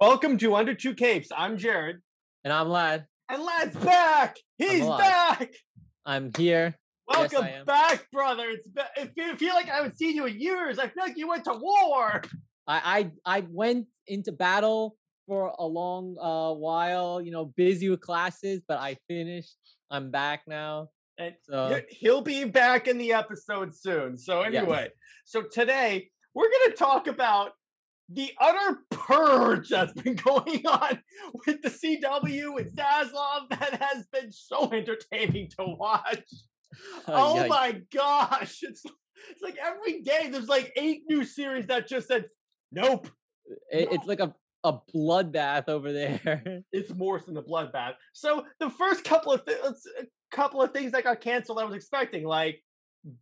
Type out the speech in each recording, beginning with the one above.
Welcome to Under Two Capes. I'm Jared. And I'm Lad. And Lad's back. He's alive. back. I'm here. Yes, Welcome am. back, brother. It's been, I feel- feel like I haven't seen you in years. I feel like you went to war. I I, I went into battle for a long uh, while, you know, busy with classes, but I finished. I'm back now. And So He- He'll be back in the episode soon. So Yes. anyway, so today we're going to talk about the utter purge that's been going on with the CW and Zaslav that has been so entertaining to watch. Uh, oh yikes. my gosh. It's it's like every day there's like eight new series that just said nope. It- it's like a, a bloodbath over there. It's more than the bloodbath. So the first couple of uh, th- a uh, couple of things that got canceled, I was expecting, like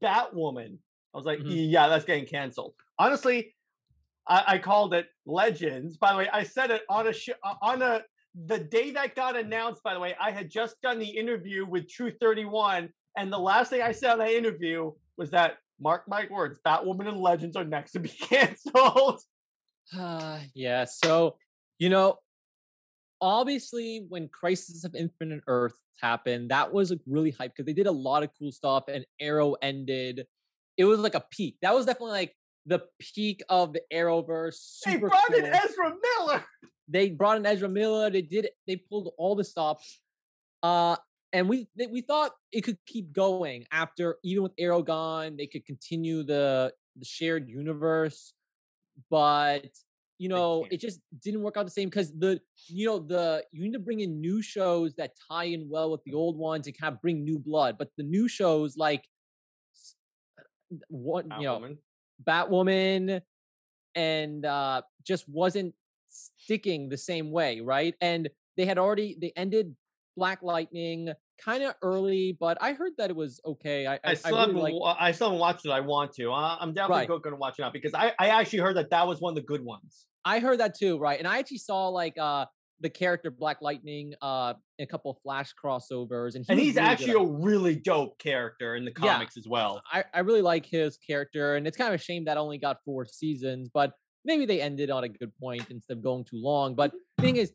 Batwoman. I was like, Mhm. yeah, that's getting canceled. Honestly, I, I called it Legends. By the way, I said it on a sh- uh, on a the day that got announced. By the way, I had just done the interview with True Thirty One, and the last thing I said on that interview was that mark my words, Batwoman and Legends are next to be canceled. Ah, yeah. So, you know, obviously when Crisis of Infinite Earth happened, that was like really hype because they did a lot of cool stuff and Arrow ended. It was like a peak. That was definitely like the peak of the Arrowverse. They brought in. Ezra Miller. they brought in Ezra Miller. They did. They pulled all the stops. Uh, and we they, we thought it could keep going after even with Arrow gone, they could continue the the shared universe, but you know it just didn't work out the same because the you know the you need to bring in new shows that tie in well with the old ones and kind of bring new blood. But the new shows like what you know. Batwoman and uh just wasn't sticking the same way, right? And they had already they ended Black Lightning kind of early, but I heard that it was okay. I I, I I still, really haven't, like I still haven't watched it. I want to. I'm definitely Right. going to watch it out because I, I actually heard that that was one of the good ones. I heard that too, right? And I actually saw like uh the character Black Lightning uh a couple of Flash crossovers, and he and he's really actually at- a really dope character in the Yeah. comics as well. I, I really like his character, and it's kind of a shame that only got four seasons, but maybe they ended on a good point instead of going too long. But thing is,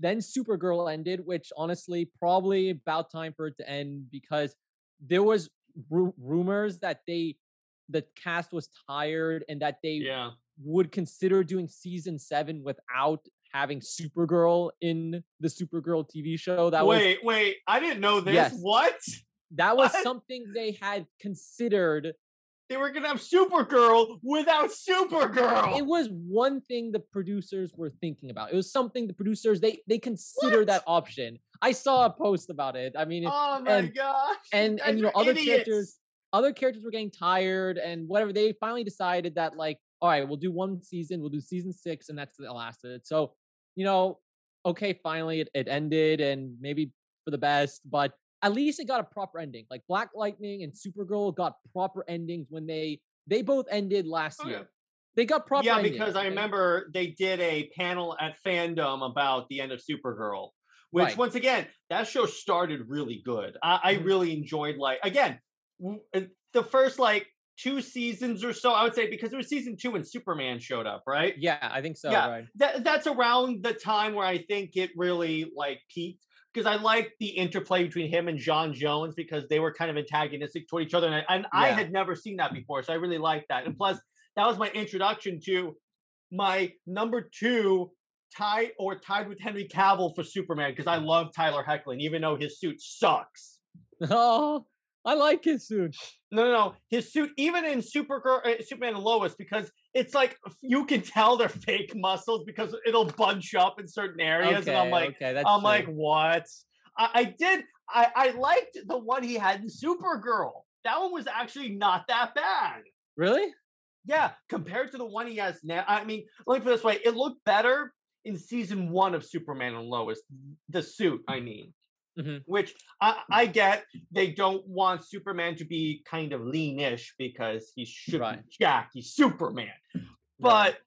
then Supergirl ended, which honestly probably about time for it to end because there was ru- rumors that they the cast was tired and that they Yeah. would consider doing season seven without having Supergirl in the Supergirl TV show. That was wait, wait. I didn't know this. Yes. What? that was what? something they had considered They were gonna have Supergirl without Supergirl. it was one thing the producers were thinking about. It was something the producers they they considered that option. I saw a post about it. I mean, oh my and- gosh. and- and, you know, other idiots. characters- other characters were getting tired and whatever. They finally decided that like, all right, we'll do one season. We'll do season six, and that's the last of it. So, you know, okay, finally it, it ended, and maybe for the best, but at least it got a proper ending. Like Black Lightning and Supergirl got proper endings when they they both ended last Okay. year. They got proper. yeah, endings, because I remember they did a panel at FanDome about the end of Supergirl, which Right. once again, that show started really good. I, I Mhm. really enjoyed like again w- uh, the first like two seasons or so. I would say because it was season two when Superman showed up, right? Yeah, I think so. Yeah. Right. That that's around the time where I think it really like peaked because I liked the interplay between him and John Jones because they were kind of antagonistic toward each other, and I, and I had never seen that before, so I really liked that. And mm-hmm. plus, that was my introduction to my number two tie or tied with Henry Cavill for Superman because I mm. love Tyler Hoechlin, even though his suit sucks. Oh, I like his suit. No, no, no. His suit, even in Supergirl, uh, Superman and Lois, because it's like you can tell they're fake muscles because it'll bunch up in certain areas, Okay, and I'm like, okay, that's I'm true. like, what? I, I did. I, I liked the one he had in Supergirl. That one was actually not that bad. really? Yeah, compared to the one he has now. I mean, let me put it this way: it looked better in season one of Superman and Lois. The suit, I mean. Mhm. Which I, I get. They don't want Superman to be kind of leanish because he should Right. be Jack. He's Superman. Right. But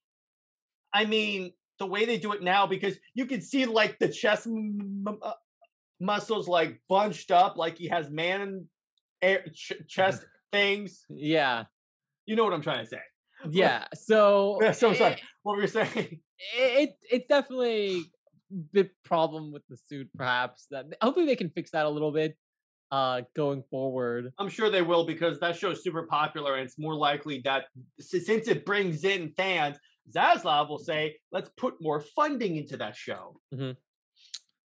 I mean, the way they do it now, because you can see like the chest m- m- uh, muscles like bunched up, like he has man air, ch- chest things. yeah, You know what I'm trying to say. yeah. So so sorry. It, What were you saying? it it definitely the problem with the suit, perhaps. That hopefully they can fix that a little bit uh going forward. I'm sure they will because that show is super popular and it's more likely that since it brings in fans, Zaslav will say, let's put more funding into that show.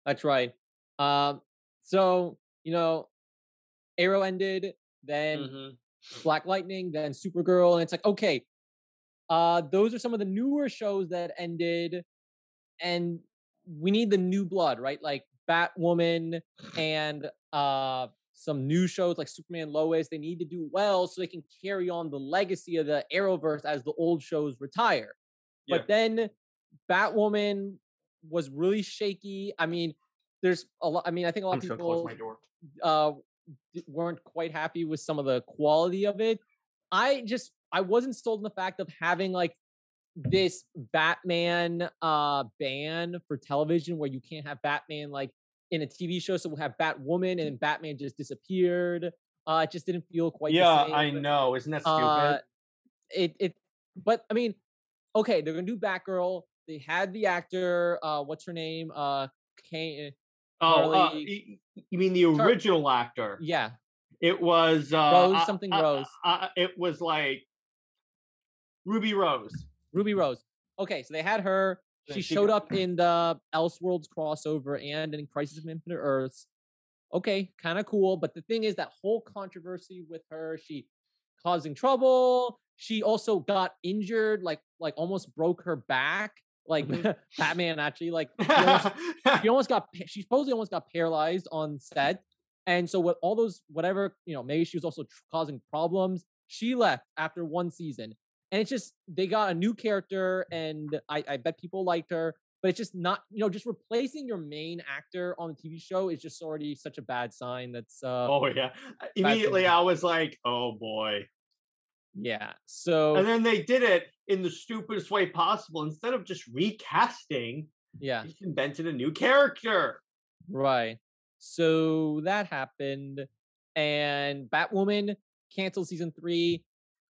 That's right. Um, so you know, Arrow ended, then Mhm. Black Lightning, then Supergirl, and it's like, okay, uh, those are some of the newer shows that ended, and we need the new blood, right? Like Batwoman and uh some new shows like Superman Lois. They need to do well so they can carry on the legacy of the Arrowverse as the old shows retire. Yeah. But then Batwoman was really shaky. I mean, there's a lot. I mean, I think a lot I'm of people uh weren't quite happy with some of the quality of it. I just I wasn't sold on the fact of having like this Batman uh ban for television where you can't have Batman like in a TV show. So we'll have Batwoman and Batman just disappeared. Uh it just didn't feel quite Yeah, same. I know. Isn't that stupid? Uh, it it but I mean, okay, they're gonna do Batgirl. They had the actor, uh what's her name? Uh Kane, oh, uh, you mean the original actor? yeah, It was uh, Rose, uh, something uh, Rose. Uh, uh, it was like Ruby Rose. Ruby Rose. Okay, so they had her. She she showed got- up in the Elseworlds crossover and in Crisis of Infinite Earths. Okay, kind of cool. But the thing is, that whole controversy with her, she causing trouble. She also got injured, like like almost broke her back. Like. Batman, actually, like she almost, she almost got she supposedly almost got paralyzed on set. And so with all those whatever, you know, maybe she was also tr- causing problems. She left after one season. And it's just they got a new character and I, I bet people liked her, but it's just not, you know, just replacing your main actor on the TV show is just already such a bad sign. That's uh oh yeah. Immediately. I was like, "Oh boy!" yeah. So And then they did it in the stupidest way possible. Instead of just recasting, yeah. invented a new character. Right. So that happened, and Batwoman canceled season three.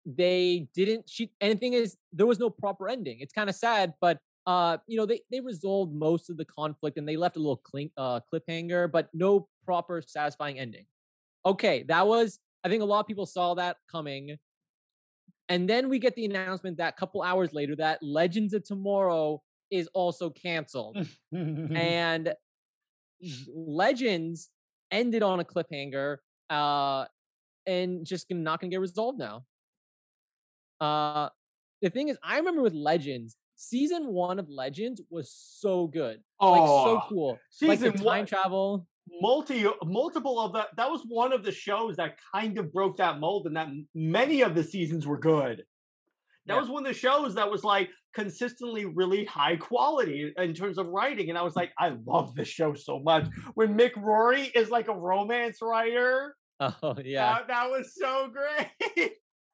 They didn't. She and the thing is, there was no proper ending. It's kind of sad, but uh, you know, they they resolved most of the conflict and they left a little clink, uh, cliffhanger, but no proper satisfying ending. Okay, that was. I think a lot of people saw that coming. And then we get the announcement that a couple hours later that Legends of Tomorrow is also canceled and Legends ended on a cliffhanger, uh, and just not gonna get resolved now. Uh, the thing is, I remember with Legends, season one of Legends was so good, like so Oh, cool. like the time one- travel. multi multiple of that that was one of the shows that kind of broke that mold and that many of the seasons were good that Yeah. was one of the shows that was like consistently really high quality in terms of writing and i was like i love this show so much when mick rory is like a romance writer Oh yeah, that, that was so great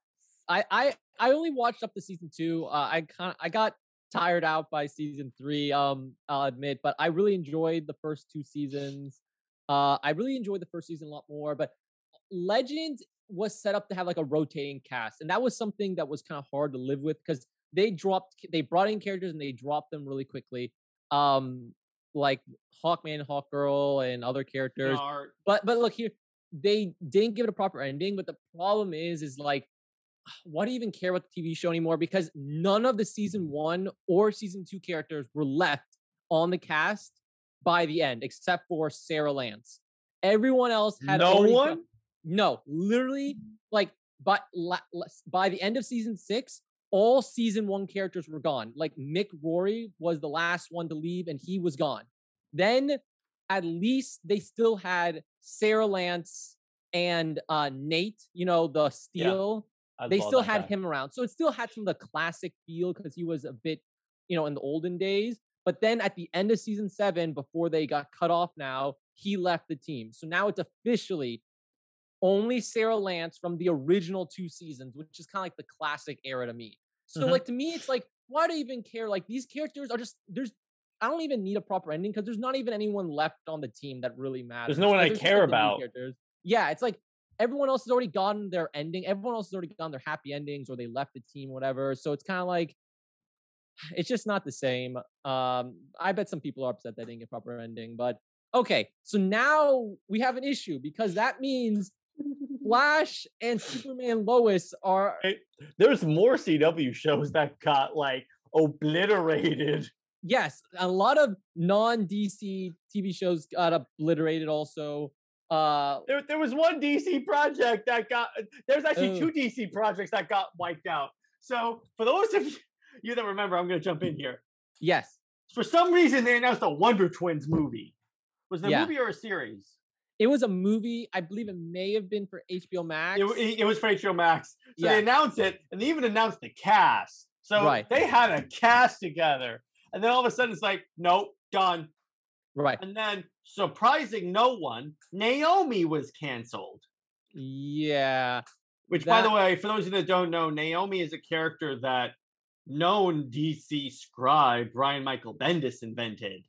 I I I only watched up to season two. Uh, I kind I got tired out by season three. Um, I'll admit, but I really enjoyed the first two seasons. Uh, I really enjoyed the first season a lot more. But Legend was set up to have like a rotating cast, and that was something that was kind of hard to live with because they dropped they brought in characters and they dropped them really quickly. Um, like Hawkman, Hawkgirl, and other characters. But but look here, they didn't give it a proper ending. But the problem is, is like, why do you even care about the TV show anymore? Because none of the season one or season two characters were left on the cast by the end, except for Sara Lance. Everyone else had no one no, literally, like, la- by the end of season six, all season one characters were gone. Like Mick Rory was the last one to leave, and he was gone. Then, at least they still had Sara Lance and uh Nate. You know the Steel. I they still had guy. him around, so it still had some of the classic feel because he was a bit, you know, in the olden days. But then at the end of season seven, before they got cut off, now he left the team. So now it's officially only Sara Lance from the original two seasons, which is kind of like the classic era to me. So Mhm. like to me, it's like, why do you even care? Like these characters are just there's I don't even need a proper ending because there's not even anyone left on the team that really matters. There's no one I care like, the new about. Yeah, it's like everyone else has already gotten their ending. Everyone else has already gotten their happy endings or they left the team, whatever. So it's kind of like it's just not the same. Um, I bet some people are upset that didn't get proper ending, but okay. So now we have an issue because that means Flash and Superman Lois are. There's more CW shows that got like obliterated. Yes, a lot of non DC TV shows got obliterated. Also, uh, there, there was one DC project that got. There's actually two DC projects that got wiped out. So for those of you that remember, I'm going to jump in here. Yes. For some reason, they announced a Wonder Twins movie. Was the yeah. movie or a series? It was a movie. I believe it may have been for HBO Max. It, it was for HBO Max. So yeah. they announced it, and they even announced the cast. So right. they had a cast together, and then all of a sudden it's like, nope, done. Right. And then, surprising no one, Naomi was canceled. Yeah. Which, that... by the way, for those of you that don't know, Naomi is a character that known DC scribe Brian Michael Bendis invented.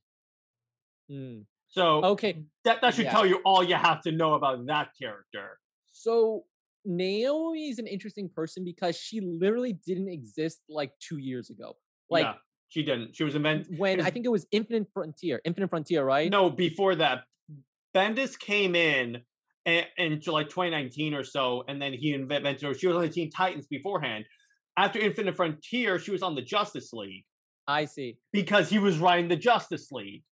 Mm. So okay, that that should yeah. tell you all you have to know about that character. So Naomi is an interesting person because she literally didn't exist like two years ago. Like yeah, she didn't. She was invented when I think it was Infinite Frontier. Infinite Frontier, right? No, before that, Bendis came in in, in like 2019 or so, and then he invented her. She was on the Teen Titans beforehand. After Infinite Frontier, she was on the Justice League. I see. Because he was writing the Justice League.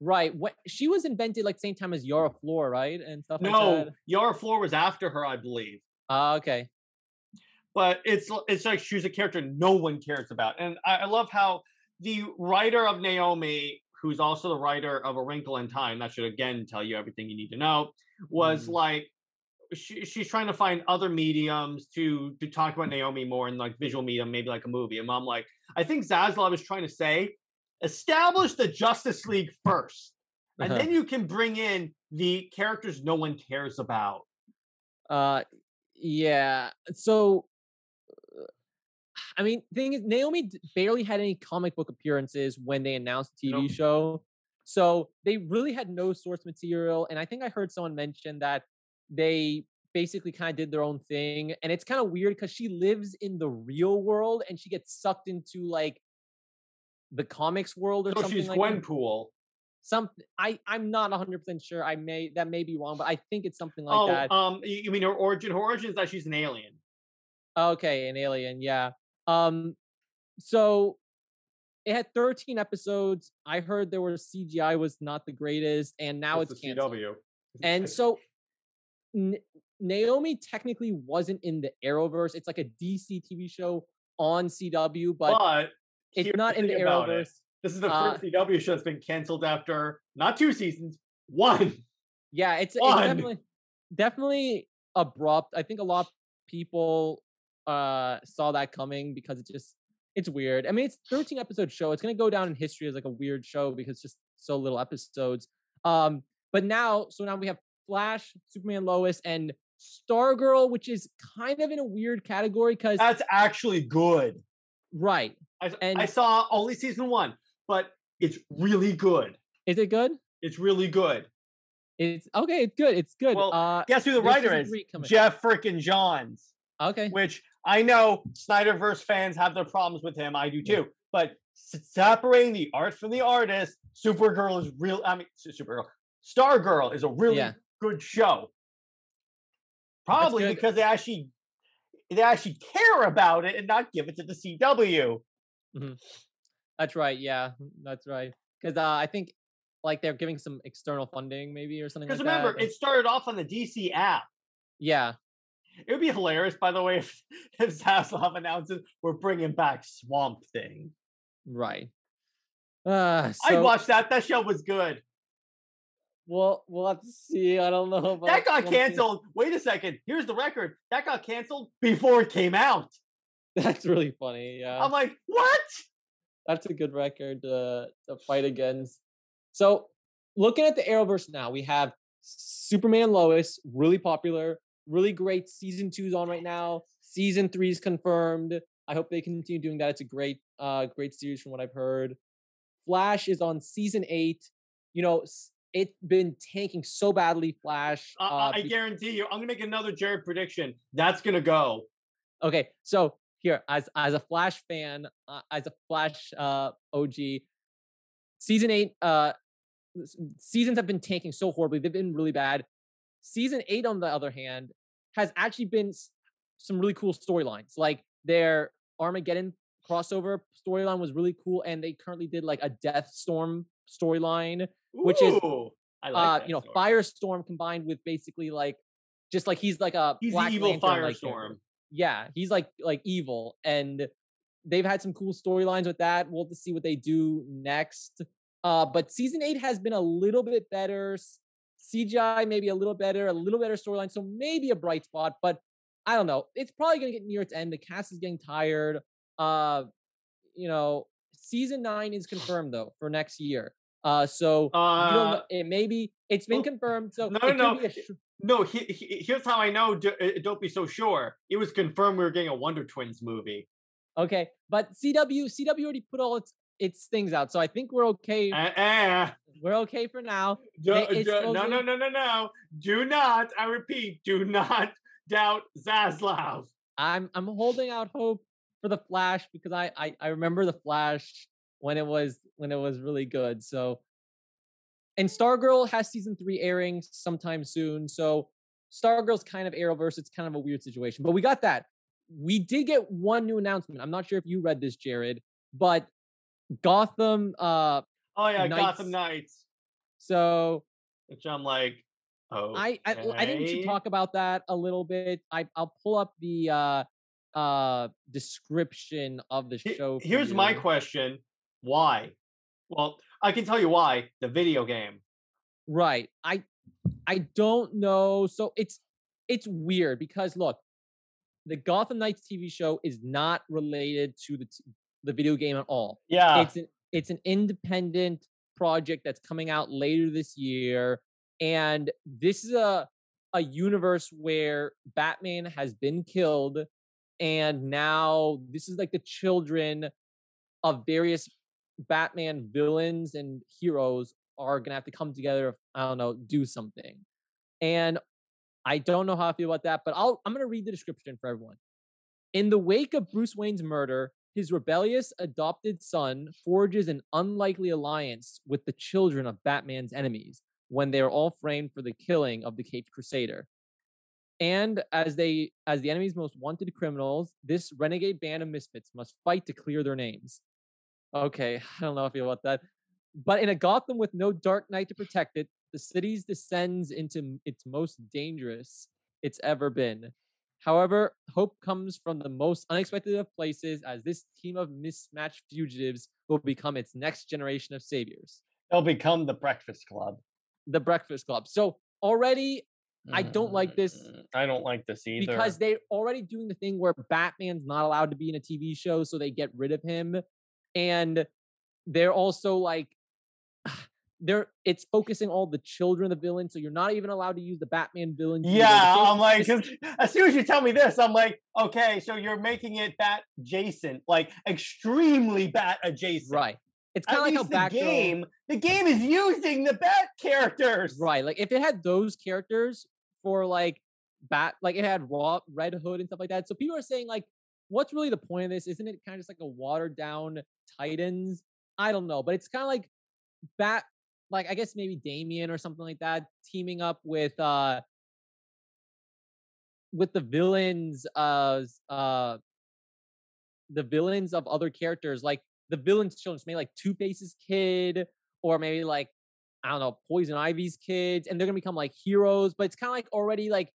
Right. What she was invented like same time as Yara Flor, right? And stuff no, like that. Yara Flor was after her, I believe. Uh, okay. But it's it's like she's a character no one cares about. And I, I love how the writer of Naomi, who's also the writer of A Wrinkle in Time, that should again tell you everything you need to know, was mm. like she, she's trying to find other mediums to to talk about Naomi more in like visual medium, maybe like a movie. And I'm like, I think Zaslav is trying to say establish the Justice League first, and uh-huh. then you can bring in the characters no one cares about. Uh, yeah. So, I mean, thing is, Naomi barely had any comic book appearances when they announced the TV nope. show. So they really had no source material. And I think I heard someone mention that they basically kind of did their own thing. And it's kind of weird because she lives in the real world and she gets sucked into like the comics world or so something. she's like Gwenpool. Something I I'm not 100 percent sure. I may that may be wrong, but I think it's something like oh, that. Um, you mean her origin? Her origin is that she's an alien. Okay, an alien. Yeah. Um, so it had 13 episodes. I heard there was CGI was not the greatest, and now That's it's canceled. CW. And so N- Naomi technically wasn't in the Arrowverse. It's like a DC TV show on CW, but, but it's not in the Arrowverse. It. This is the uh, first CW show that's been canceled after not two seasons, one. Yeah, it's, one. it's definitely definitely abrupt. I think a lot of people uh saw that coming because it just it's weird. I mean, it's 13 episode show. It's gonna go down in history as like a weird show because just so little episodes. Um, but now, so now we have Flash, Superman, Lois, and Stargirl, which is kind of in a weird category because that's actually good. Right. I, and I saw only season one, but it's really good. Is it good? It's really good. It's okay. It's good. It's good. Well, uh, guess who the writer is? Jeff freaking Johns. Okay. Which I know Snyderverse fans have their problems with him. I do too. But separating the art from the artist, Supergirl is real. I mean, Supergirl, Stargirl is a really yeah good show. Probably because they actually they actually care about it and not give it to the CW. Mm-hmm. That's right. Yeah, that's right. Because uh, I think like they're giving some external funding, maybe or something. Because like remember, that. it started off on the DC app. Yeah. It would be hilarious, by the way, if, if Zaslav announces we're bringing back Swamp Thing. Right. Uh, so, I watched that. That show was good. Well, we'll have to see. I don't know. that got canceled. Wait a second. Here's the record. That got canceled before it came out. That's really funny. Yeah. I'm like, what? That's a good record to, to fight against. So, looking at the Arrowverse now, we have Superman Lois, really popular, really great. Season two's on right now. Season three is confirmed. I hope they continue doing that. It's a great, uh, great series from what I've heard. Flash is on season eight. You know, it's been tanking so badly. Flash. Uh, uh, I guarantee you, I'm gonna make another Jared prediction. That's gonna go. Okay, so here, as as a Flash fan, uh, as a Flash uh, OG, season eight uh, seasons have been tanking so horribly; they've been really bad. Season eight, on the other hand, has actually been some really cool storylines. Like their Armageddon crossover storyline was really cool, and they currently did like a Deathstorm storyline, which is I like uh, you know, story. Firestorm combined with basically like just like he's like a He's Black evil Firestorm. character. Yeah, he's like like evil, and they've had some cool storylines with that. We'll have to see what they do next. Uh, but season eight has been a little bit better. CGI maybe a little better, a little better storyline, so maybe a bright spot. But I don't know. It's probably gonna get near its end. The cast is getting tired. Uh, you know, season nine is confirmed though for next year. Uh, so Uh, it may be it's been well, confirmed. So no, no, a sh- no. He, he, here's how I know. d- Don't be so sure. It was confirmed we were getting a Wonder Twins movie. okay, but CW CW already put all its its things out, so I think we're okay. Uh, uh, We're okay for now. do- do- no, no, no, no, no. Do not. I repeat. Do not doubt Zaslav. I'm I'm holding out hope for the Flash because I I, I remember the Flash when it was when it was really good. So and Stargirl has season three airing sometime soon. So Stargirl's kind of Arrowverse. It's kind of a weird situation. But we got that. We did get one new announcement. I'm not sure if you read this, Jared, but Gotham uh Oh yeah, Knights. Gotham Knights. so Which I'm like, oh. I, I I think we should talk about that a little bit. I I'll pull up the uh uh description of the show. Here's my you. question: Why? Well, I can tell you why. The video game. Right. I I don't know. So it's it's weird because look, the Gotham Knights TV show is not related to the t- the video game at all. Yeah. It's an it's an independent project that's coming out later this year and this is a a universe where Batman has been killed and now this is like the children of various Batman villains and heroes are gonna have to come together. I don't know, do something. And I don't know how I feel about that, but I'll I'm gonna read the description for everyone. In the wake of Bruce Wayne's murder, his rebellious adopted son forges an unlikely alliance with the children of Batman's enemies when they are all framed for the killing of the Caped Crusader. And as they as the enemy's most wanted criminals, this renegade band of misfits must fight to clear their names. Okay, I don't know how I feel about that. But in a Gotham with no Dark Knight to protect it, the city descends into its most dangerous it's ever been. However, hope comes from the most unexpected of places as this team of mismatched fugitives will become its next generation of saviors. They'll become the Breakfast Club. The Breakfast Club. So already I don't like this Mm, I don't like this either. because they're already doing the thing where Batman's not allowed to be in a TV show, so they get rid of him. And they're also like they're it's focusing all the children of the villain, so you're not even allowed to use the Batman villain. to use it. yeah, I'm like, as soon as you tell me this, I'm like, okay, so you're making it bat adjacent, like extremely bat adjacent. right. It's kind of like how the Batgirl, game, the game is using the bat characters. right? Like if it had those characters for like Bat, like it had Raw, Red Hood, and stuff like that. So people are saying like, what's really the point of this? Isn't it kind of just like a watered down Titans? I don't know, but it's kind of like Bat, like I guess maybe Damian or something like that, teaming up with uh with the villains uh uh the villains of other characters, like the villains children, maybe like Two Face's kid, or maybe like I don't know, Poison Ivy's kids, and they're gonna become like heroes, but it's kind of like already like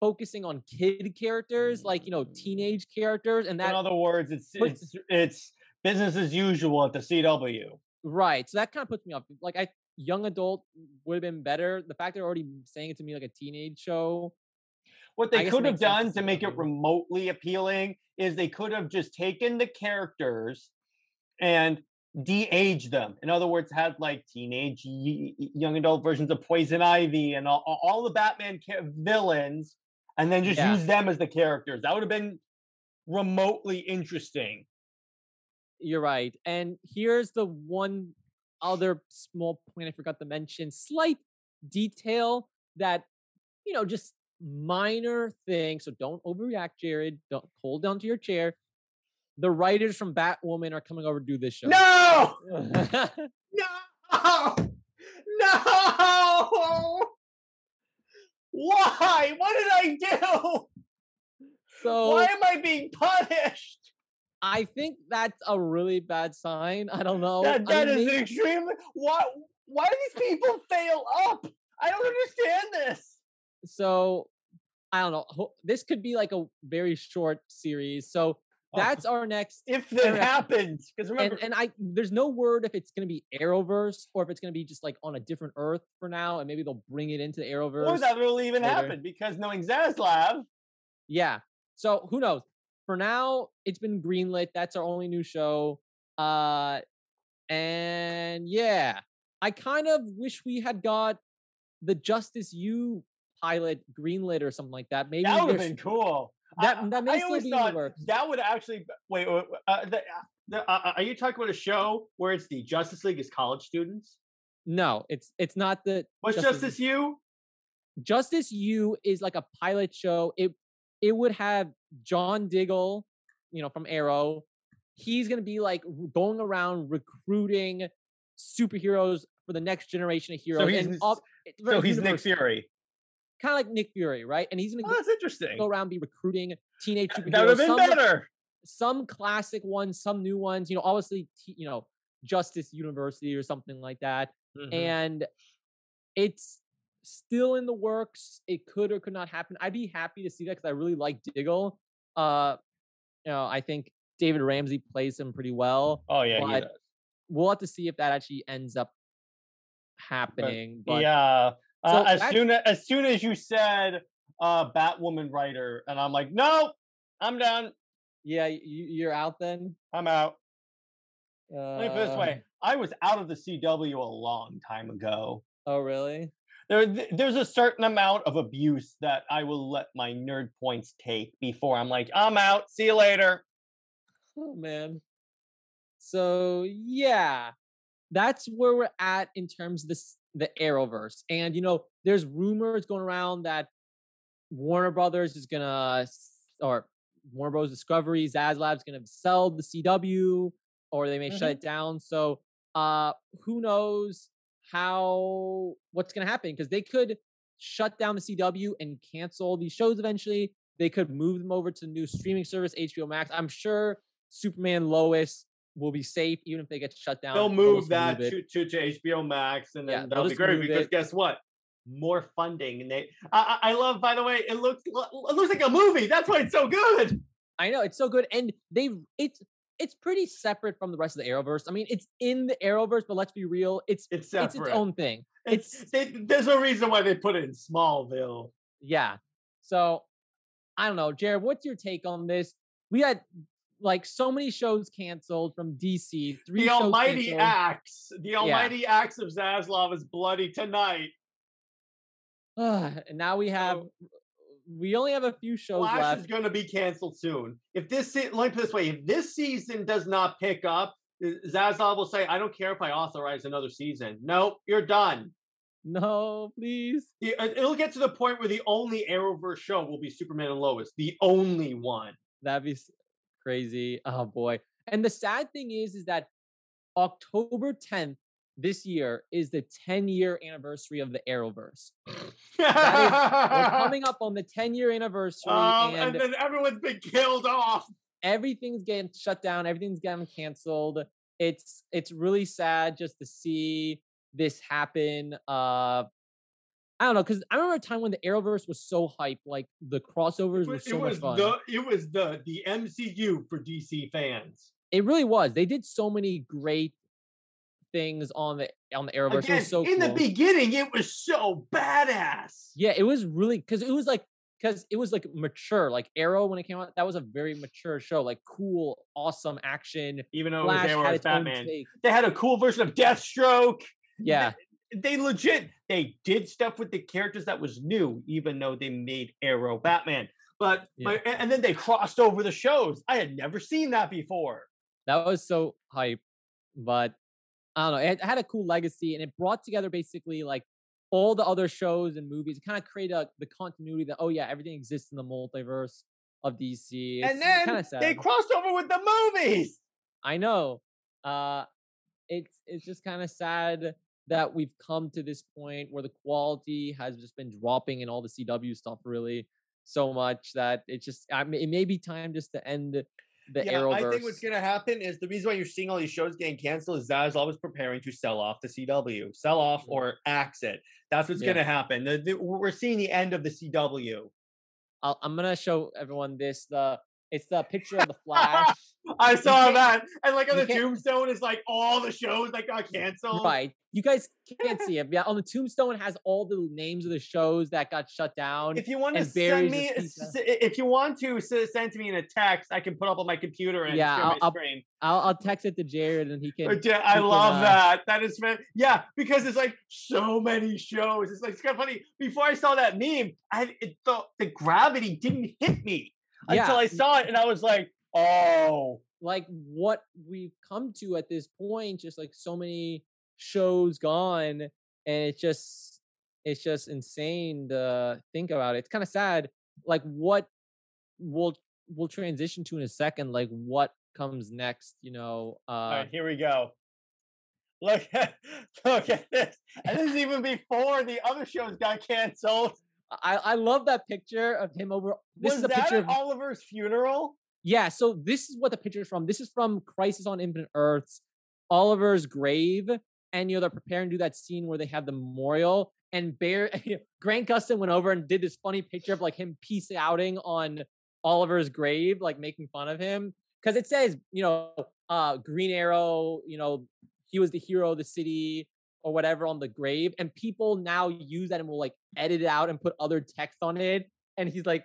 focusing on kid characters, like you know, teenage characters, and that. In other words, it's puts- it's it's business as usual at the CW. right. So that kind of puts me off. Like I young adult would have been better. The fact they're already saying it to me like a teenage show. What they could have done to make it remotely appealing is they could have just taken the characters and de-aged them. In other words, had like teenage young adult versions of Poison Ivy and all, all the Batman villains, and then just Yeah. use them as the characters. That would have been remotely interesting. You're right. And here's the one other small point I forgot to mention. Slight detail that you know just minor thing. So don't overreact, Jared. Don't hold down to your chair. The writers from Batwoman are coming over to do this show. No, no, no. Why? What did I do? so Why am I being punished? I think that's a really bad sign. I don't know. That, I that mean, is maybe- an extremely. Why? Why do these people fail up? I don't understand this. so I don't know. This could be like a very short series. So oh. that's our next. if that happens, because remember, And and I there's no word if it's gonna be Arrowverse or if it's gonna be just like on a different Earth for now, and maybe they'll bring it into the Arrowverse. or that will even later. happen because knowing Zaslav, Yeah. So who knows? For now, it's been greenlit. That's our only new show. Uh and yeah. I kind of wish we had got the Justice U pilot greenlit or something like that. Maybe that would have been cool. That- I, that may I still be thought works. that would actually wait. wait, uh, the, uh, the, uh, are you talking about a show where it's the Justice League is college students? No, it's it's not the What's Justice Justice U? Justice U is like a pilot show. It it would have John Diggle, you know, from Arrow. He's gonna be like going around recruiting superheroes for the next generation of heroes. he's and all- So he's Nick Fury. kind of like Nick Fury, right? And he's Oh, gonna that's interesting. go around be recruiting teenage superheroes. That would have been some, better. some classic ones, some new ones. You know, obviously, you know, Justice University or something like that. Mhm. and it's still in the works. It could or could not happen. I'd be happy to see that because I really like Diggle. Uh, you know, I think David Ramsey plays him pretty well. oh yeah, but. We'll have to see if that actually ends up happening. But yeah. Uh, as soon as, as soon as you said uh, Batwoman writer, and I'm like, no, I'm done. yeah, you, you're out then. I'm out. Uh, Let me put this way: I was out of the CW a long time ago. Oh, really? There, there's a certain amount of abuse that I will let my nerd points take before I'm like, I'm out. See you later. Oh man. So yeah, that's where we're at in terms of this the Arrowverse. And you know, there's rumors going around that Warner Brothers is gonna or Warner Bros. Discovery, Zaslav's gonna sell the CW, or they may shut it down. So uh who knows how what's gonna happen? Because they could shut down the CW and cancel these shows eventually. They could move them over to the new streaming service, HBO Max. I'm sure Superman Lois will be safe even if they get shut down. They'll move that it. to, to, to HBO Max, and then Yeah, that'll be great because it. guess what? More funding, and they. I, I I love. By the way, it looks it looks like a movie. That's why it's so good. I know it's so good, and they it's it's pretty separate from the rest of the Arrowverse. I mean, it's in the Arrowverse, but let's be real, it's It's it's its own thing. It's, they, there's a reason why they put it in Smallville. Yeah. So I don't know, Jared. What's your take on this? We had like so many shows canceled from DC. Three The almighty canceled. axe, the almighty axe of Zaslav is bloody tonight. and now we have we only have a few shows Flash left. is going to be canceled soon. If this, se- let me put it this way: if this season does not pick up, uh, Zaslav will say, "I don't care if I authorize another season. Nope, you're done." No, please. It- It'll get to the point where the only Arrowverse show will be Superman and Lois, the only one. That'd be crazy. Oh boy. And the sad thing is, is that October 10th this year is the 10 year anniversary of the Arrowverse. We're coming up on the 10 year anniversary, Um, and, and then everyone's been killed off. everything's getting shut down, everything's getting canceled. It's it's really sad just to see this happen. Uh I don't know, because I remember a time when the Arrowverse was so hyped, like the crossovers It were so it much fun. the it was the the MCU for DC fans. It really was. They did so many great things on the on the Arrowverse. it Again, was so in the beginning, it was so badass. Yeah, it was really because it was like because it was like mature. Like Arrow when it came out, that was a very mature show. Like cool, awesome action. Even though Flash it was had Arrow's Batman, they had a cool version of Deathstroke. Yeah, They legit they did stuff with the characters that was new, even though they made Arrow Batman. But, Yeah. but and and then they crossed over the shows. I had never seen that before. that was so hype. But I don't know. It had a cool legacy, and it brought together basically like all the other shows and movies It kind of create a, the continuity that oh yeah everything exists in the multiverse of DC. It's, and then sad. they crossed over with the movies. I know. Uh, it's it's just kind of sad that we've come to this point where the quality has just been dropping in all the CW stuff really so much that it's just I mean, it may be time just to end the yeah, Arrowverse. I think what's gonna happen is the reason why you're seeing all these shows getting canceled is Zaslav was preparing to sell off the CW, sell off or axe it. That's what's Yeah. gonna happen. The- the- we're seeing the end of the CW. I'll, I'm gonna show everyone this. The it's the picture of the Flash. I saw that, and like on the tombstone is like all the shows that got canceled. right. You guys can't see it. Yeah, on the tombstone has all the names of the shows that got shut down. If you want to send me, his pizza. s- if you want to send to me in a text, I can put up on my computer and Yeah, share I'll- my I'll- I'll, I'll text it to Jared and he can. yeah, I we can, love uh, that. That is yeah, because it's like so many shows. It's like it's kind of funny. Before I saw that meme, I it, the the gravity didn't hit me until I saw it, and I was like, oh, like what we've come to at this point just like so many shows gone and it's just it's just insane to think about it it's kind of sad like what we'll we'll transition to in a second like what comes next you know uh all right, here we go. Look at look at this, and this is even before the other shows got canceled. I i love that picture of him over this was is a that picture at of Oliver's funeral? Yeah, so this is what the picture is from. This is from Crisis on Infinite Earths, Oliver's grave, and you know they're preparing to do that scene where they have the memorial. And Bear Grant Gustin went over and did this funny picture of like him peace outing on Oliver's grave, like making fun of him because it says you know uh Green Arrow, you know he was the hero of the city or whatever on the grave, and people now use that and will like edit it out and put other text on it. And he's like,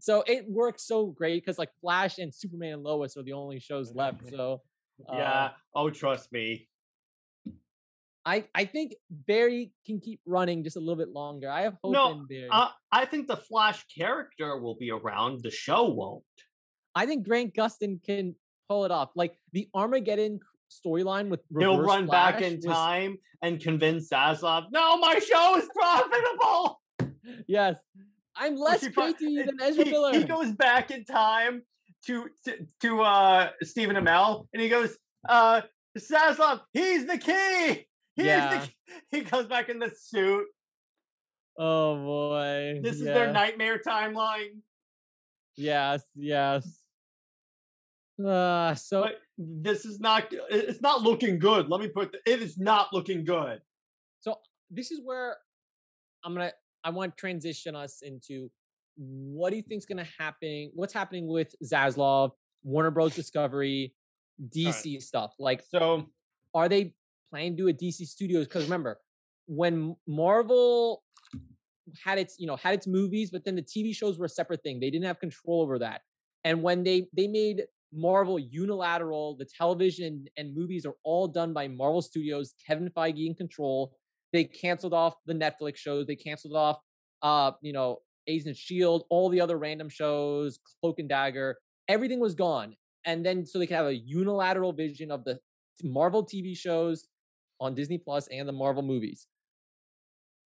so it works so great because like Flash and Superman and Lois are the only shows left. So uh, yeah. Oh, trust me. I I think Barry can keep running just a little bit longer. I have hope No, in Barry. Uh, I think the Flash character will be around. The show won't. I think Grant Gustin can pull it off. Like the Armageddon storyline with He'll run back in was- time and convince Zaslav, no, my show is profitable. Yes, I'm less crazy than Ezra he, Miller. he goes back in time to to, to uh Stephen Amell and he goes, uh Zaslav, he's the key. He's Yeah. the key. He comes back in the suit. oh boy, This is yeah. their nightmare timeline. Yes, yes. Uh, so But this is not it's not looking good. Let me put it is not looking good. So this is where I'm gonna I want to transition us into what do you think's gonna happen? What's happening with Zaslav, Warner Bros. Discovery, DC stuff? Like, So are they planning to do a DC Studios? Because remember, when Marvel had its you know had its movies, but then the TV shows were a separate thing. They didn't have control over that. And when they they made Marvel unilateral, the television and movies are all done by Marvel Studios, Kevin Feige in control. They canceled off the Netflix shows. They canceled off, uh, you know, Agents of Shield, all the other random shows, Cloak and Dagger. Everything was gone, and then so they could have a unilateral vision of the Marvel TV shows on Disney Plus and the Marvel movies.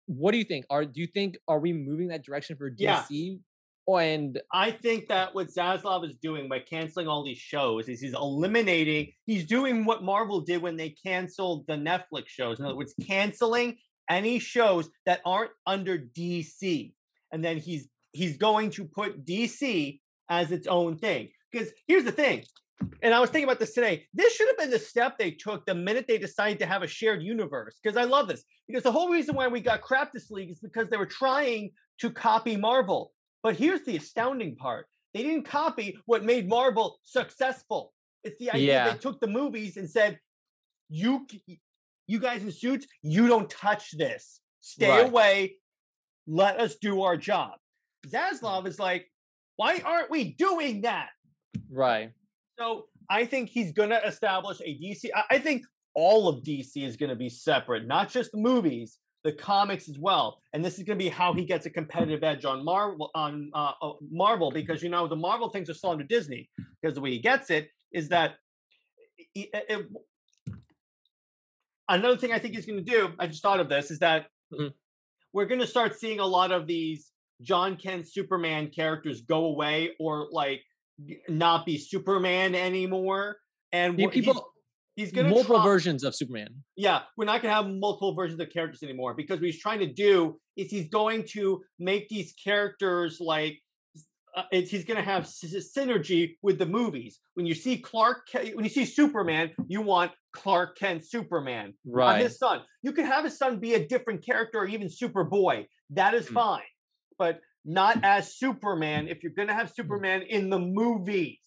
What do you think? Are do you think are we moving that direction for DC? Oh, and I think that what Zaslav is doing by canceling all these shows is he's eliminating, he's doing what Marvel did when they canceled the Netflix shows. In other words, canceling any shows that aren't under DC. And then he's he's going to put DC as its own thing. Because here's the thing, and I was thinking about this today. This should have been the step they took the minute they decided to have a shared universe. Because I love this. Because the whole reason why we got crap league is because they were trying to copy Marvel. But here's the astounding part. They didn't copy what made Marvel successful. It's the idea Yeah. they took the movies and said, "You, you guys in suits, you don't touch this. Stay Right. away. Let us do our job." Zaslav mm. is like, "Why aren't we doing that?" right, So I think he's going to establish a DC. I, I think all of DC is going to be separate, not just the movies, the comics as well. And this is going to be how he gets a competitive edge on Marvel. On uh, uh, Marvel, because you know the Marvel things are still under Disney. Because the way he gets it is that it, it- another thing I think he's going to do, I just thought of this, is that Mhm. we're going to start seeing a lot of these Jon Kent Superman characters go away or like not be Superman anymore. And people he's going to multiple versions of Superman. yeah, we're not going to have multiple versions of characters anymore because what he's trying to do is he's going to make these characters like uh, it's, he's going to have s- synergy with the movies. When you see Clark, when you see Superman, you want Clark Kent Superman, Right. his son. You can have his son be a different character or even Superboy. That is Mm. fine, but not as Superman. If you're going to have Superman in the movies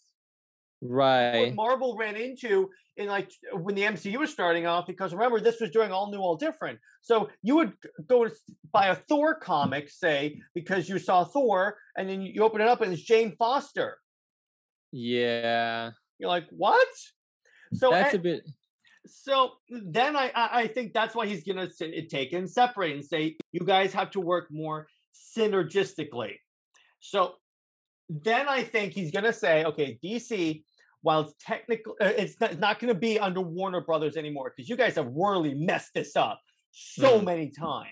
what Right. Marvel ran into in like when the MCU was starting off, because remember this was doing all new, all different. So you would go to buy a Thor comic, say, because you saw Thor, and then you open it up and it's Jane Foster. Yeah. You're like, what? So That's a- a bit so then I I I think that's why he's gonna eh, take and separate and say you guys have to work more synergistically. So then I think he's gonna say, okay, DC, while it's technically it's not, not gonna be under Warner Brothers anymore because you guys have really messed this up so Mhm. many times.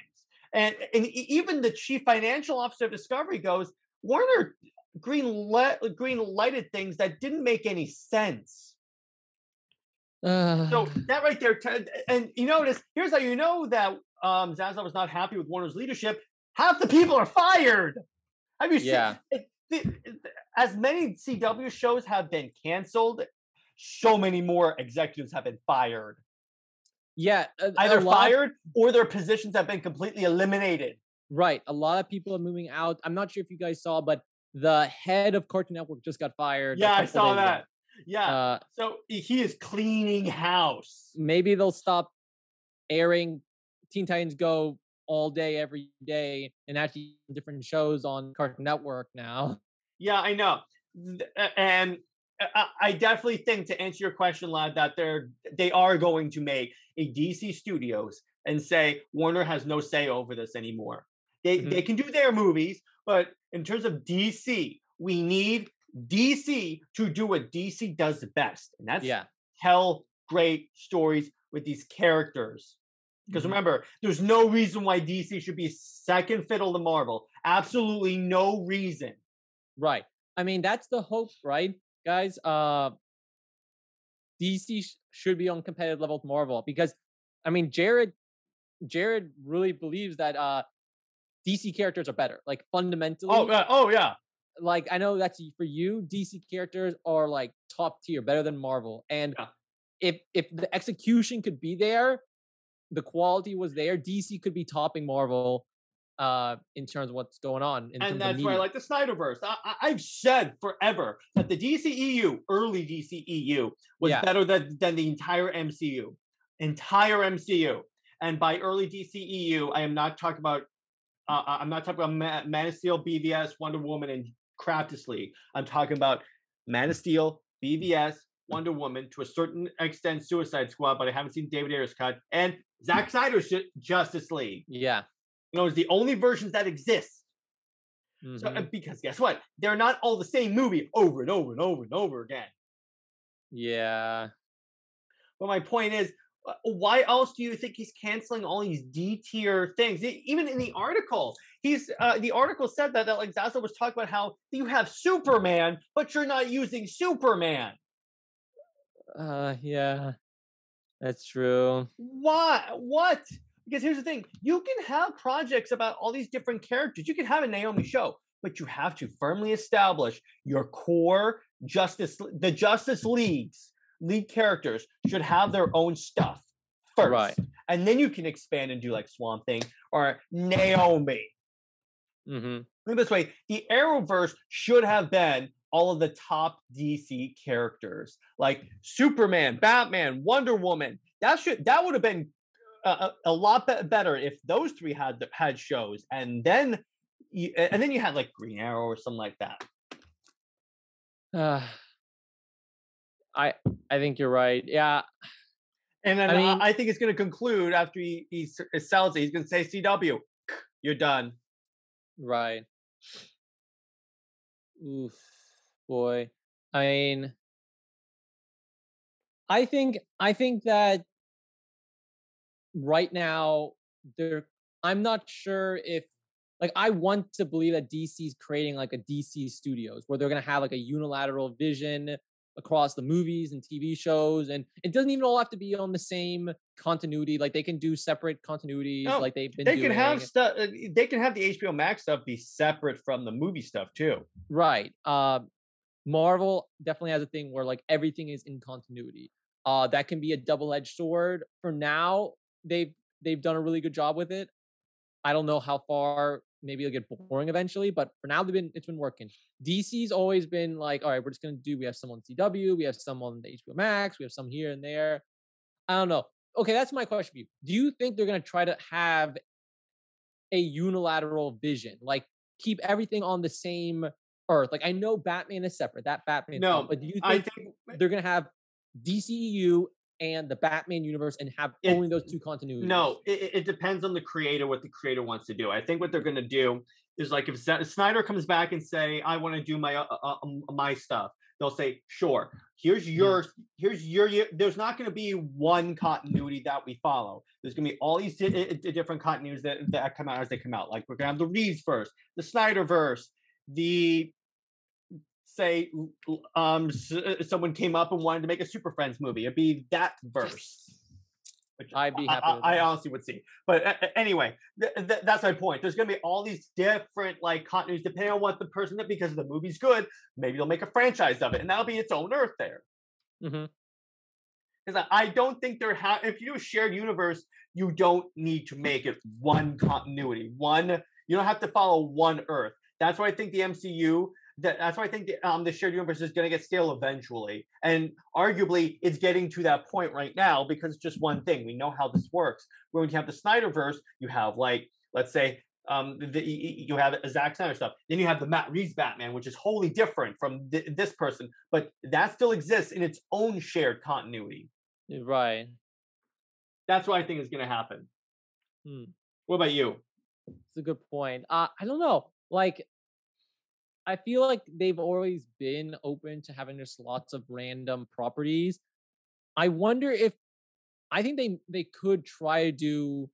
And and even the chief financial officer of Discovery goes, Warner green let green lighted things that didn't make any sense. uh, So that right there, t- and you notice here's how you know that um, Zaslav was not happy with Warner's leadership. Half the people are fired. Have you Yeah. seen? it- the- as many CW shows have been canceled, so many more executives have been fired. yeah, a- a Either lot- fired or their positions have been completely eliminated. Right. A lot of people are moving out. I'm not sure if you guys saw, but the head of Cartoon Network just got fired. Yeah, I saw days ago. that. Yeah. Uh, so he is cleaning house. maybe they'll stop airing Teen Titans Go all day, every day, and actually different shows on Cartoon Network now. Yeah, I know, and I, I definitely think to answer your question, lad, that they're they are going to make a DC Studios and say Warner has no say over this anymore. They Mhm. they can do their movies, but in terms of DC, we need DC to do what DC does best, and that's Yeah. tell great stories with these characters. Because Mhm. remember, there's no reason why DC should be second fiddle to Marvel. Absolutely no reason. Right. I mean, that's the hope, right, guys? Uh, DC sh- should be on competitive level with Marvel because, I mean, Jared, Jared really believes that uh, DC characters are better, like fundamentally. Oh, uh, oh yeah. like I know that's for you. DC characters are like top tier, better than Marvel. And Yeah. if if the execution could be there, the quality was there, DC could be topping Marvel uh in terms of what's going on. In and that's why I like the Snyderverse. I, I've said forever that the DCEU, early DCEU, was Yeah. better than, than the entire MCU. Entire MCU. And by early DCEU, I am not talking about uh, I- I'm not talking about Ma- Man of Steel, BVS, Wonder Woman, and Craftus League. I'm talking about Man of Steel, BVS, Wonder Woman, to a certain extent, Suicide Squad, but I haven't seen David Ayer's cut, and Zack Snyder's Ju- Justice League. yeah. You know, it's the only versions that exist. So, mhm, uh, because guess what? They're not all the same movie over and over and over and over again. yeah. But my point is, uh, why else do you think he's canceling all these D tier things? Even in the article, he's uh, the article said that that like Zaza was talking about how you have Superman, but you're not using Superman. Uh yeah. That's true. Why? What? Because here's the thing: you can have projects about all these different characters. You can have a Naomi show, but you have to firmly establish your core Justice, the Justice Leagues, league characters should have their own stuff first, Right. and then you can expand and do like Swamp Thing or Naomi. Mm-hmm. This way: the Arrowverse should have been all of the top DC characters, like Superman, Batman, Wonder Woman. That should that would have been a, a, a lot be- better if those three had the- had shows, and then you, and then you had like Green Arrow or something like that. Uh, I I think you're right. Yeah. And then I mean- I think it's going to conclude after he, he sells it. He's going to say, "CW, you're done." Right. Oof, boy. I mean, I think I think that right now they're I'm not sure if like I want to believe that DC's creating like a DC Studios where they're gonna have like a unilateral vision across the movies and TV shows, and it doesn't even all have to be on the same continuity. Like they can do separate continuities, no, like they've been. They doing. can have stuff. Uh, they can have the HBO Max stuff be separate from the movie stuff too. Right. Uh, Marvel definitely has a thing where like everything is in continuity. Uh, that can be a double-edged sword. For now, they've they've done a really good job with it. I don't know how far maybe it'll get boring eventually, but for now they've been it's been working. DC's always been like, all right, we're just gonna do we have some on CW, we have some on the HBO Max, we have some here and there. I don't know. Okay, that's my question for you. Do you think they're gonna try to have a unilateral vision? Like keep everything on the same earth? Like I know Batman is separate, that Batman. No, but do you think, I think they're gonna have DCEU and the Batman universe and have it, only those two continuities? No, it, it, depends on the creator what the creator wants to do. I think what they're going to do is like if Snyder comes back and say I want to do my uh, uh, um, my stuff, they'll say sure. Here's your yeah. here's your, your there's not going to be one continuity that we follow. There's going to be all these di- different continuities that, that come out as they come out. Like we're going to have the Reeves verse, the Snyder verse, the say um uh, someone came up and wanted to make a Super Friends movie, it'd be that verse. Which I'd be happy. I, I, honestly would see, but uh, anyway, th- th- that's my point. There's going to be all these different like continuities depending on what the person that because the movie's good, maybe they'll make a franchise of it, and that'll be its own Earth there. Mm-hmm because I don't think there have if you do a shared universe, you don't need to make it one continuity. One, you don't have to follow one Earth. That's why I think the MCU that, that's why I think the, um, the shared universe is going to get stale eventually. And arguably, it's getting to that point right now because it's just one thing. We know how this works. When you have the Snyderverse, you have like, let's say, um, the, you have a Zack Snyder stuff. Then you have the Matt Reeves Batman, which is wholly different from th- this person, but that still exists in its own shared continuity. Right. That's what I think is going to happen. Hmm. What about you? It's a good point. Uh, I don't know. Like, I feel like they've always been open to having just lots of random properties. I wonder if I think they they could try to do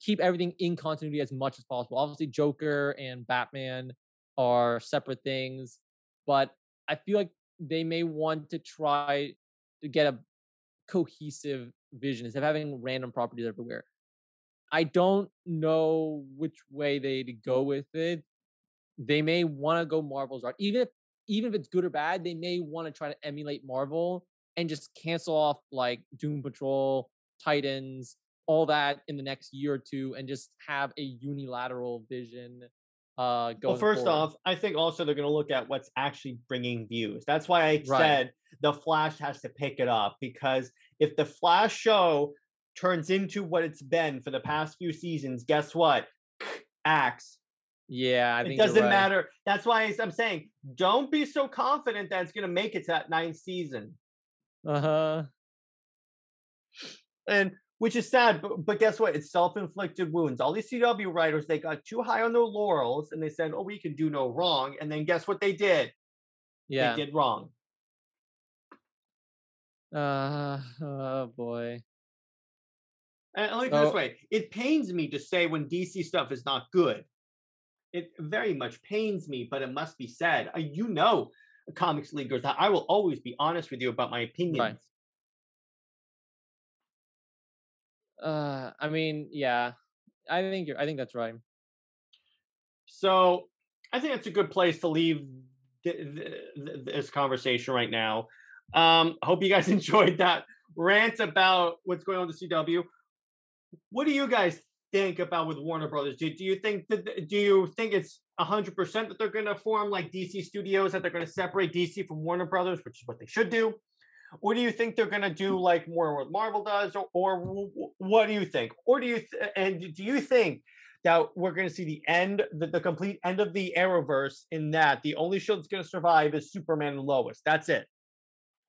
keep everything in continuity as much as possible. Obviously, Joker and Batman are separate things, but I feel like they may want to try to get a cohesive vision instead of having random properties everywhere. I don't know which way they'd go with it they may want to go Marvel's route. Even if even if it's good or bad, they may want to try to emulate Marvel and just cancel off like Doom Patrol, Titans, all that in the next year or two, and just have a unilateral vision. Uh, well, first forward. off, I think also they're going to look at what's actually bringing views. That's why I right. said the Flash has to pick it up because if the Flash show turns into what it's been for the past few seasons, guess what? Axe yeah, I it doesn't right. matter. That's why I'm saying don't be so confident that it's going to make it to that ninth season. Uh huh. And which is sad, but, but guess what? It's self-inflicted wounds. All these CW writers they got too high on their laurels, and they said, "Oh, we can do no wrong." And then guess what they did? Yeah, they did wrong. Uh, oh boy. And let me put so, this way: it pains me to say when DC stuff is not good it very much pains me, but it must be said. You know, comics leaguers, I will always be honest with you about my opinions. Right. Uh, I mean, yeah, I think you're. I think that's right. So, I think it's a good place to leave th- th- this conversation right now. Um, hope you guys enjoyed that rant about what's going on with the CW. What do you guys think about with Warner Brothers? Do, do you think that do you think it's hundred percent that they're going to form like DC Studios that they're going to separate DC from Warner Brothers, which is what they should do? Or do you think they're going to do like more what Marvel does, or, or what do you think? Or do you th- and do you think that we're going to see the end, the, the complete end of the Arrowverse? In that the only show that's going to survive is Superman and Lois. That's it.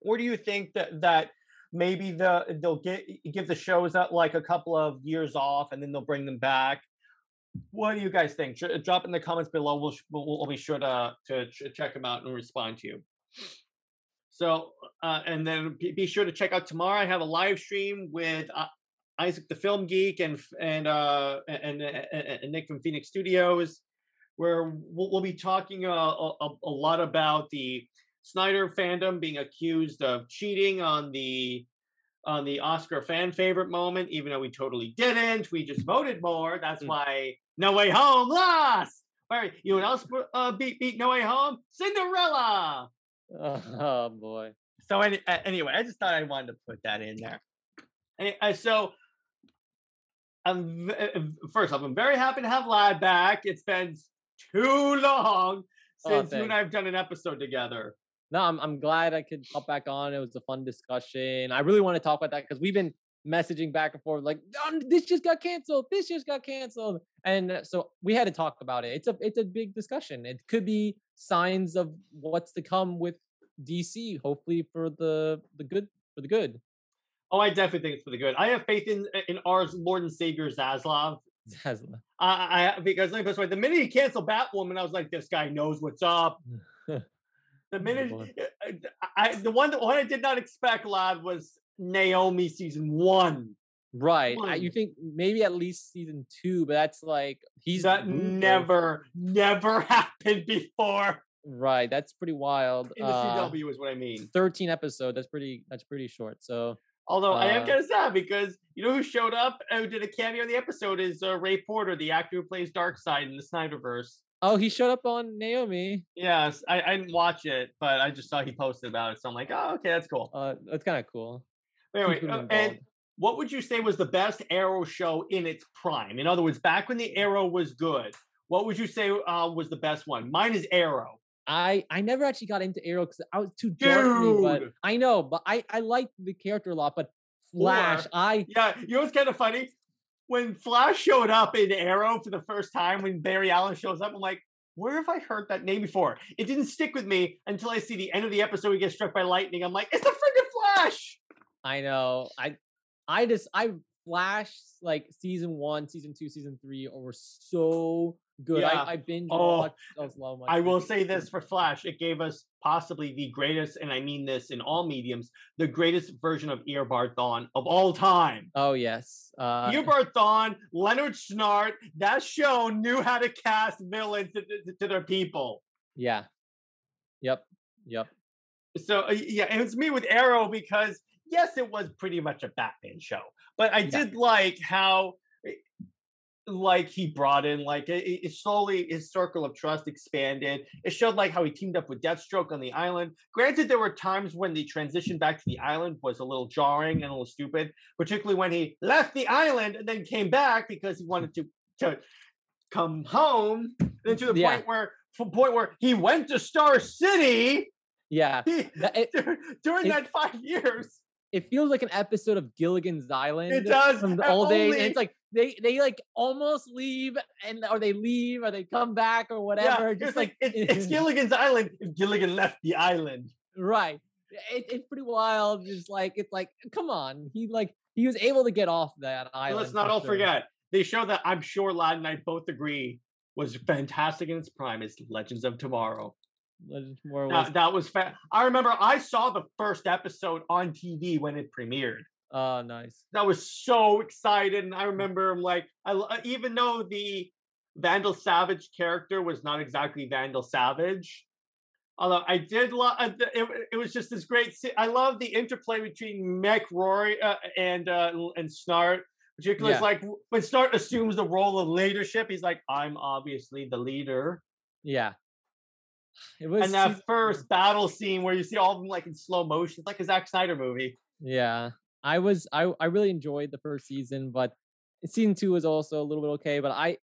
Or do you think that that maybe the they'll get give the shows that like a couple of years off and then they'll bring them back. What do you guys think? Drop in the comments below. We'll, we'll, be sure to to check them out and respond to you. So uh, and then be, sure to check out tomorrow. I have a live stream with uh, Isaac the Film Geek and and uh and, and, Nick from Phoenix Studios, where we'll, we'll be talking a, a, a lot about the Snyder fandom being accused of cheating on the on the Oscar fan favorite moment, even though we totally didn't. We just voted more. That's mm. why No Way Home lost. Where you know else uh, beat beat No Way Home? Cinderella. Oh, boy. So any, anyway, I just thought I wanted to put that in there. And uh, so I'm uh, first off, I'm very happy to have Lad back. It's been too long oh, since oh, you and I have done an episode together no, I'm I'm glad I could hop back on. It was a fun discussion. I really want to talk about that because we've been messaging back and forth like oh, this just got canceled this just got canceled. And uh, so we had to talk about it. It's a it's a big discussion. It could be signs of what's to come with dc hopefully for the the good for the good. Oh i definitely think it's for the good. I have faith in in our lord and savior zaslav. Zaslav. I, I because let me put this way the minute he canceled batwoman i was like this guy knows what's up The minute uh, I, the one that one I did not expect, lad, was Naomi season one. Right. One. you think maybe at least season two, but that's like he's that never, never happened before. Right. That's pretty wild. In the uh, CW is what I mean. Thirteen episode. That's pretty. That's pretty short. So. Although uh, I am uh kind of sad because you know who showed up and who did a cameo in the episode is uh, Ray Porter, the actor who plays Darkseid in the Snyderverse. Oh, he showed up on Naomi. Yes, I, I didn't watch it, but I just saw he posted about it, so I'm like, oh, okay, that's cool. Uh, that's kind of cool. Anyway, uh, and what would you say was the best Arrow show in its prime? In other words, back when the Arrow was good, what would you say uh, was the best one? Mine is Arrow. I I never actually got into Arrow because I was too dark. But I know, but I I liked the character a lot. But Flash, or, I yeah, you know what's kind of funny? When Flash showed up in Arrow for the first time, when Barry Allen shows up, I'm like, where have I heard that name before? It didn't stick with me until I see the end of the episode. He gets struck by lightning. I'm like, it's a freaking Flash. I know. I, I just I Flash like season one, season two, season three were so good. Yeah. I, I binge oh, those I will say this for Flash: it gave us possibly the greatest, and I mean this in all mediums, the greatest version of Eobard Thawne of all time. Oh yes, uh, Eobard Thawne, Leonard Snart. That show knew how to cast villains to, to, to their people. Yeah. Yep. Yep. So uh, yeah, it was me with Arrow because yes, it was pretty much a Batman show, but I yeah. did like how like he brought in like it, it, slowly his circle of trust expanded. It showed like how he teamed up with deathstroke on the island. Granted there were times when the transition back to the island was a little jarring and a little stupid particularly when he left the island and then came back because he wanted to to come home. And to the yeah. point where from point where he went to star city. Yeah. He, it, during it, that five years it feels like an episode of Gilligan's Island. It does from the old days. And it's like they they like almost leave and or they leave or they come back or whatever. Yeah, Just like, like it's, it's, Gilligan's Island if Gilligan left the island. Right. It, it's pretty wild. Just like it's like come on. He like he was able to get off that island. Let's not all sure. forget. They show that I'm sure Lad and I both agree was fantastic in its prime. Is Legends of Tomorrow. Legends Tomorrow. Was... That, that was fa- I remember I saw the first episode on TV when it premiered. Oh, nice. That was so excited, and I remember like I uh, even though the Vandal Savage character was not exactly Vandal Savage, although I did love uh, it, it was just this great. I love the interplay between Mick Rory uh, and uh, and Snart. Particularly, yeah. like when Snart assumes the role of leadership, he's like, "I'm obviously the leader." Yeah, it was. And that first battle scene where you see all of them like in slow motion, it's like a Zack Snyder movie. Yeah, I was I I really enjoyed the first season, but season two was also a little bit okay. But I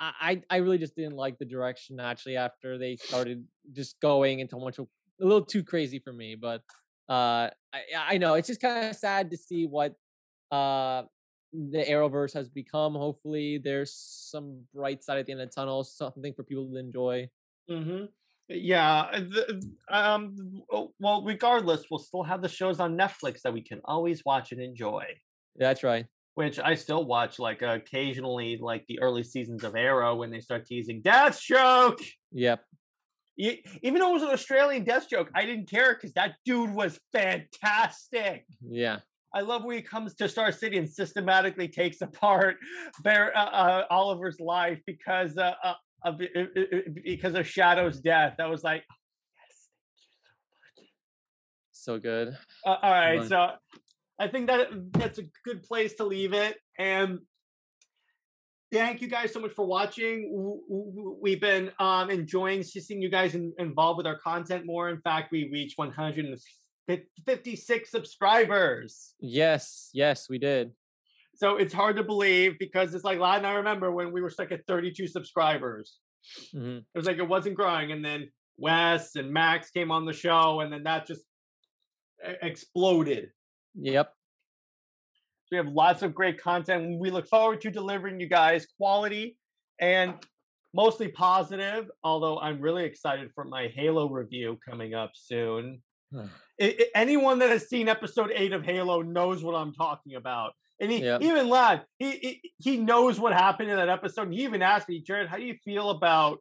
I I really just didn't like the direction actually after they started just going into much a little too crazy for me. But uh I I know it's just kind of sad to see what uh the Arrowverse has become. Hopefully, there's some bright side at the end of the tunnel, something for people to enjoy. Mm-hmm. Yeah. Uh, the, um. Oh, well, regardless, we'll still have the shows on Netflix that we can always watch and enjoy. That's right. Which I still watch, like occasionally, like the early seasons of Arrow when they start teasing Deathstroke. Yep. Even though it was an Australian Deathstroke, I didn't care because that dude was fantastic. Yeah. I love when he comes to Star City and systematically takes apart Bear, uh, uh, Oliver's life because uh, of because of Shadow's death. That was like, yes, thank you so much. So good. Uh, all right, so I think that that's a good place to leave it. And thank you guys so much for watching. We've been um, enjoying seeing you guys in, involved with our content more. In fact, we reached 156 subscribers. Yes, yes, we did. So it's hard to believe because it's like and I remember when we were stuck at 32 subscribers. Mm-hmm. It was like it wasn't growing, and then Wes and Max came on the show, and then that just exploded. Yep. We have lots of great content. We look forward to delivering you guys quality and mostly positive. Although I'm really excited for my Halo review coming up soon. it, it, anyone that has seen episode eight of Halo knows what I'm talking about. And he, yep. even Lad, he, he he knows what happened in that episode. And he even asked me, Jared, how do you feel about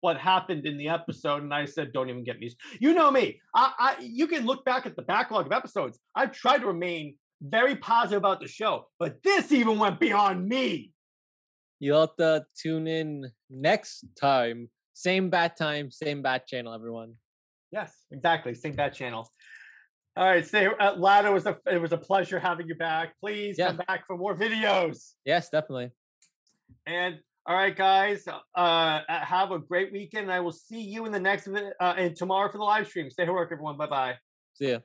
what happened in the episode? And I said, don't even get me. You know me. I, I you can look back at the backlog of episodes. I've tried to remain very positive about the show, but this even went beyond me. You'll have to tune in next time. Same bat time, same bat channel, everyone. Yes, exactly. Same bat channel. All right, say uh, Lada was a it was a pleasure having you back. Please yeah. come back for more videos. Yes, definitely. And all right, guys, uh, have a great weekend. I will see you in the next uh, and tomorrow for the live stream. Stay at work, everyone. Bye bye. See ya.